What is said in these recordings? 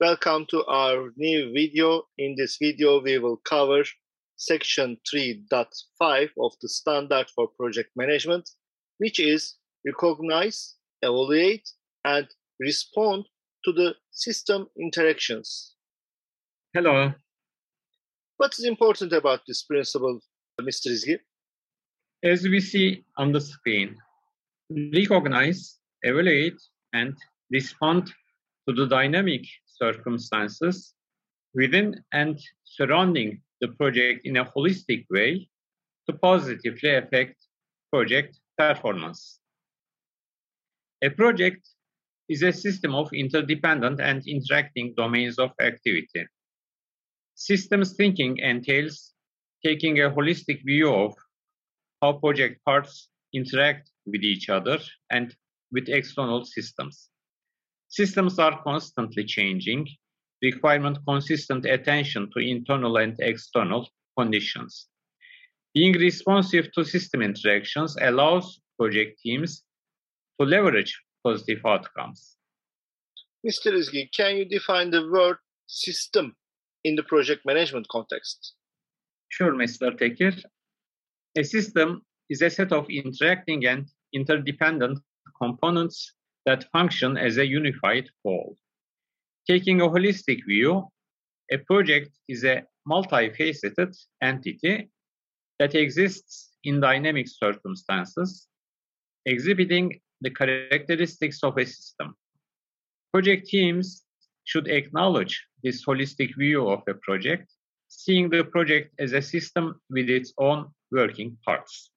Welcome to our new video. In this video, we will cover section 3.5 of the standard for project management, which is recognize, evaluate, and respond to the system interactions. Hello. What is important about this principle, Mr. Izgi? As we see on the screen, recognize, evaluate, and respond to the dynamic circumstances within and surrounding the project in a holistic way to positively affect project performance. A project is a system of interdependent and interacting domains of activity. Systems thinking entails taking a holistic view of how project parts interact with each other and with external systems. Systems are constantly changing, requirement consistent attention to internal and external conditions. Being responsive to system interactions allows project teams to leverage positive outcomes. Mr. Izgi, can you define the word system in the project management context? Sure, Mr. Tekir. A system is a set of interacting and interdependent components that function as a unified whole. Taking a holistic view, a project is a multifaceted entity that exists in dynamic circumstances, exhibiting the characteristics of a system. Project teams should acknowledge this holistic view of a project, seeing the project as a system with its own working parts.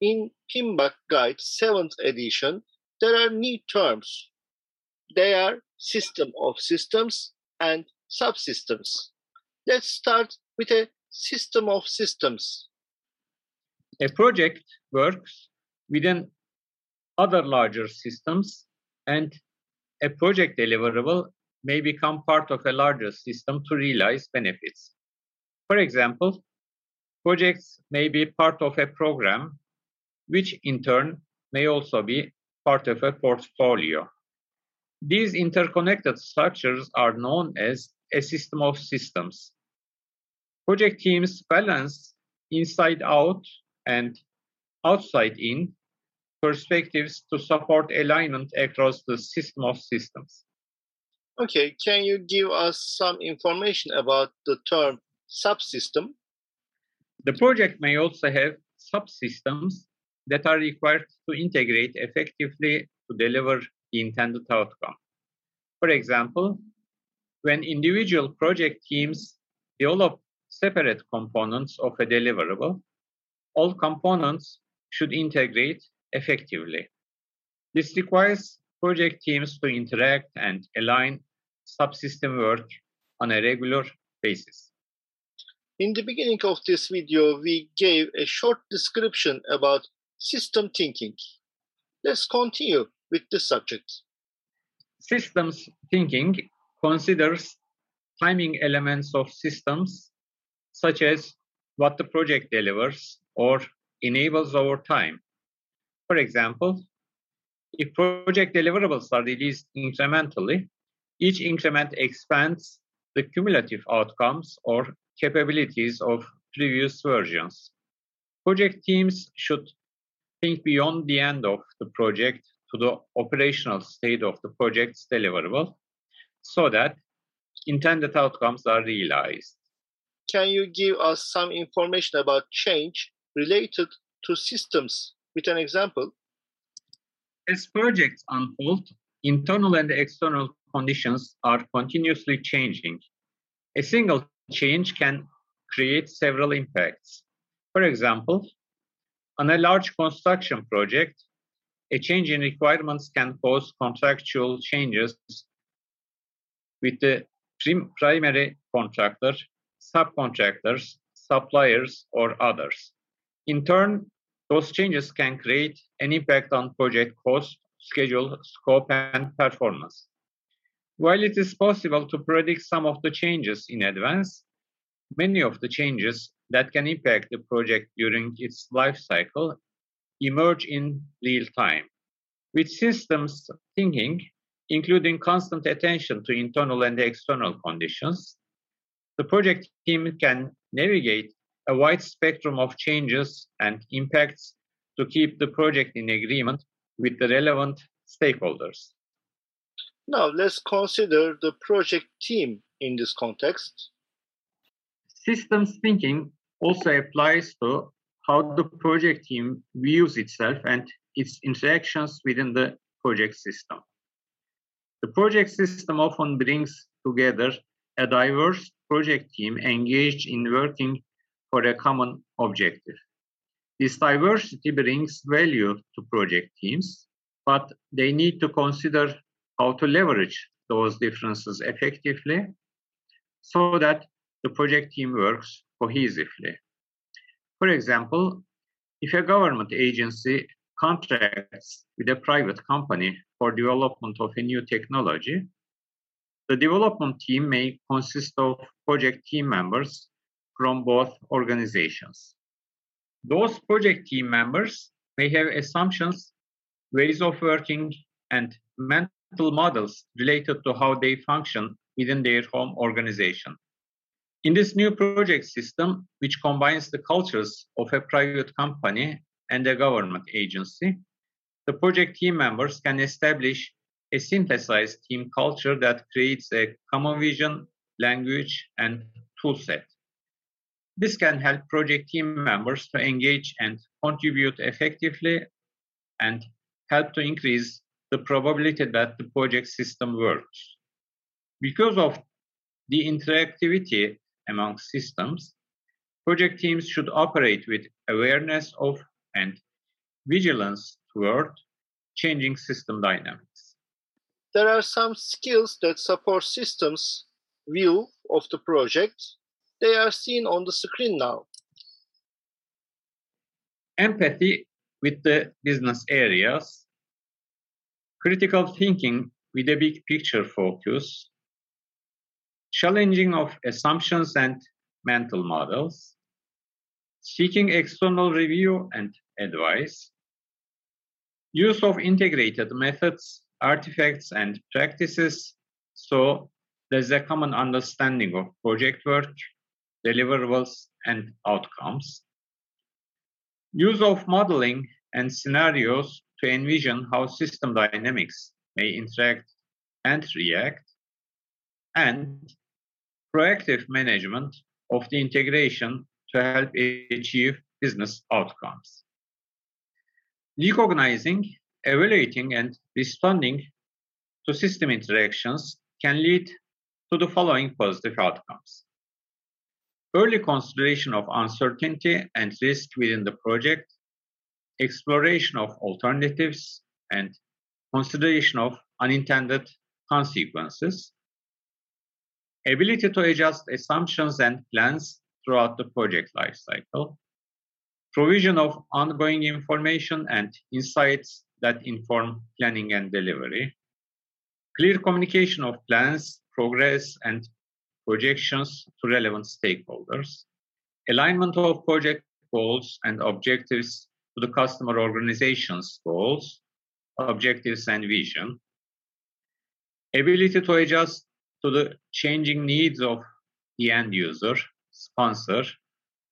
In PMBOK Guide 7th edition, there are new terms. They are system of systems and subsystems. Let's start with a system of systems. A project works within other larger systems and a project deliverable may become part of a larger system to realize benefits. For example, projects may be part of a program, which in turn may also be part of a portfolio. These interconnected structures are known as a system of systems. Project teams balance inside out and outside in perspectives to support alignment across the system of systems. Okay, can you give us some information about the term subsystem? The project may also have subsystems that are required to integrate effectively to deliver the intended outcome. For example, when individual project teams develop separate components of a deliverable, all components should integrate effectively. This requires project teams to interact and align subsystem work on a regular basis. In the beginning of this video, we gave a short description about system thinking. Let's continue with this subject. Systems thinking considers timing elements of systems, such as what the project delivers or enables over time. For example, if project deliverables are released incrementally, each increment expands the cumulative outcomes or capabilities of previous versions. Project teams should think beyond the end of the project to the operational state of the project's deliverable so that intended outcomes are realized. Can you give us some information about change related to systems with an example? As projects unfold, internal and external conditions are continuously changing. A single change can create several impacts. For example, on a large construction project, a change in requirements can cause contractual changes with the primary contractor, subcontractors, suppliers, or others. In turn, those changes can create an impact on project cost, schedule, scope, and performance. While it is possible to predict some of the changes in advance, many of the changes that can impact the project during its life cycle emerge in real time. With systems thinking, including constant attention to internal and external conditions, the project team can navigate a wide spectrum of changes and impacts to keep the project in agreement with the relevant stakeholders. Now, let's consider the project team in this context. Systems thinking also applies to how the project team views itself and its interactions within the project system. The project system often brings together a diverse project team engaged in working for a common objective. This diversity brings value to project teams, but they need to consider how to leverage those differences effectively so that the project team works cohesively. For example, if a government agency contracts with a private company for development of a new technology, the development team may consist of project team members from both organizations. Those project team members may have assumptions, ways of working, and mental models related to how they function within their home organization. In this new project system, which combines the cultures of a private company and a government agency, the project team members can establish a synthesized team culture that creates a common vision, language, and toolset. This can help project team members to engage and contribute effectively and help to increase the probability that the project system works. Because of the interactivity among systems, project teams should operate with awareness of and vigilance toward changing system dynamics. There are some skills that support systems view of the project. They are seen on the screen now. Empathy with the business areas, critical thinking with a big picture focus, challenging of assumptions and mental models, seeking external review and advice, use of integrated methods, artifacts, and practices so there's a common understanding of project work, deliverables, and outcomes. Use of modeling and scenarios to envision how system dynamics may interact and react, and proactive management of the integration to help achieve business outcomes. Recognizing, evaluating, and responding to system interactions can lead to the following positive outcomes. Early consideration of uncertainty and risk within the project, exploration of alternatives, and consideration of unintended consequences, ability to adjust assumptions and plans throughout the project lifecycle, provision of ongoing information and insights that inform planning and delivery, clear communication of plans, progress, and projections to relevant stakeholders, alignment of project goals and objectives to the customer organization's goals, objectives, and vision, ability to adjust to the changing needs of the end user, sponsor,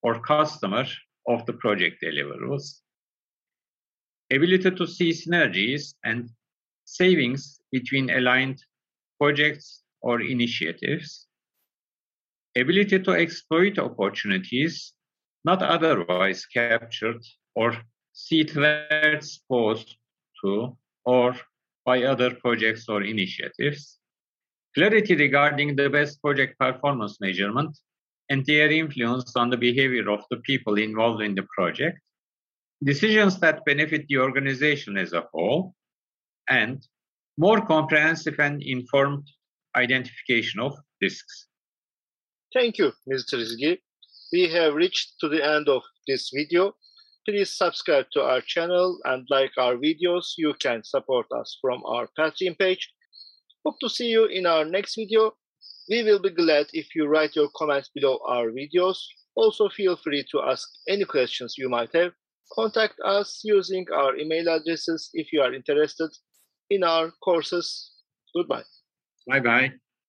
or customer of the project deliverables, ability to see synergies and savings between aligned projects or initiatives, ability to exploit opportunities not otherwise captured or see threats posed to or by other projects or initiatives, clarity regarding the best project performance measurement and their influence on the behavior of the people involved in the project, decisions that benefit the organization as a whole, and more comprehensive and informed identification of risks. Thank you, Mr. Izgi. We have reached to the end of this video. Please subscribe to our channel and like our videos. You can support us from our Patreon page. Hope to see you in our next video. We will be glad if you write your comments below our videos. Also, feel free to ask any questions you might have. Contact us using our email addresses if you are interested in our courses. Goodbye. Bye bye.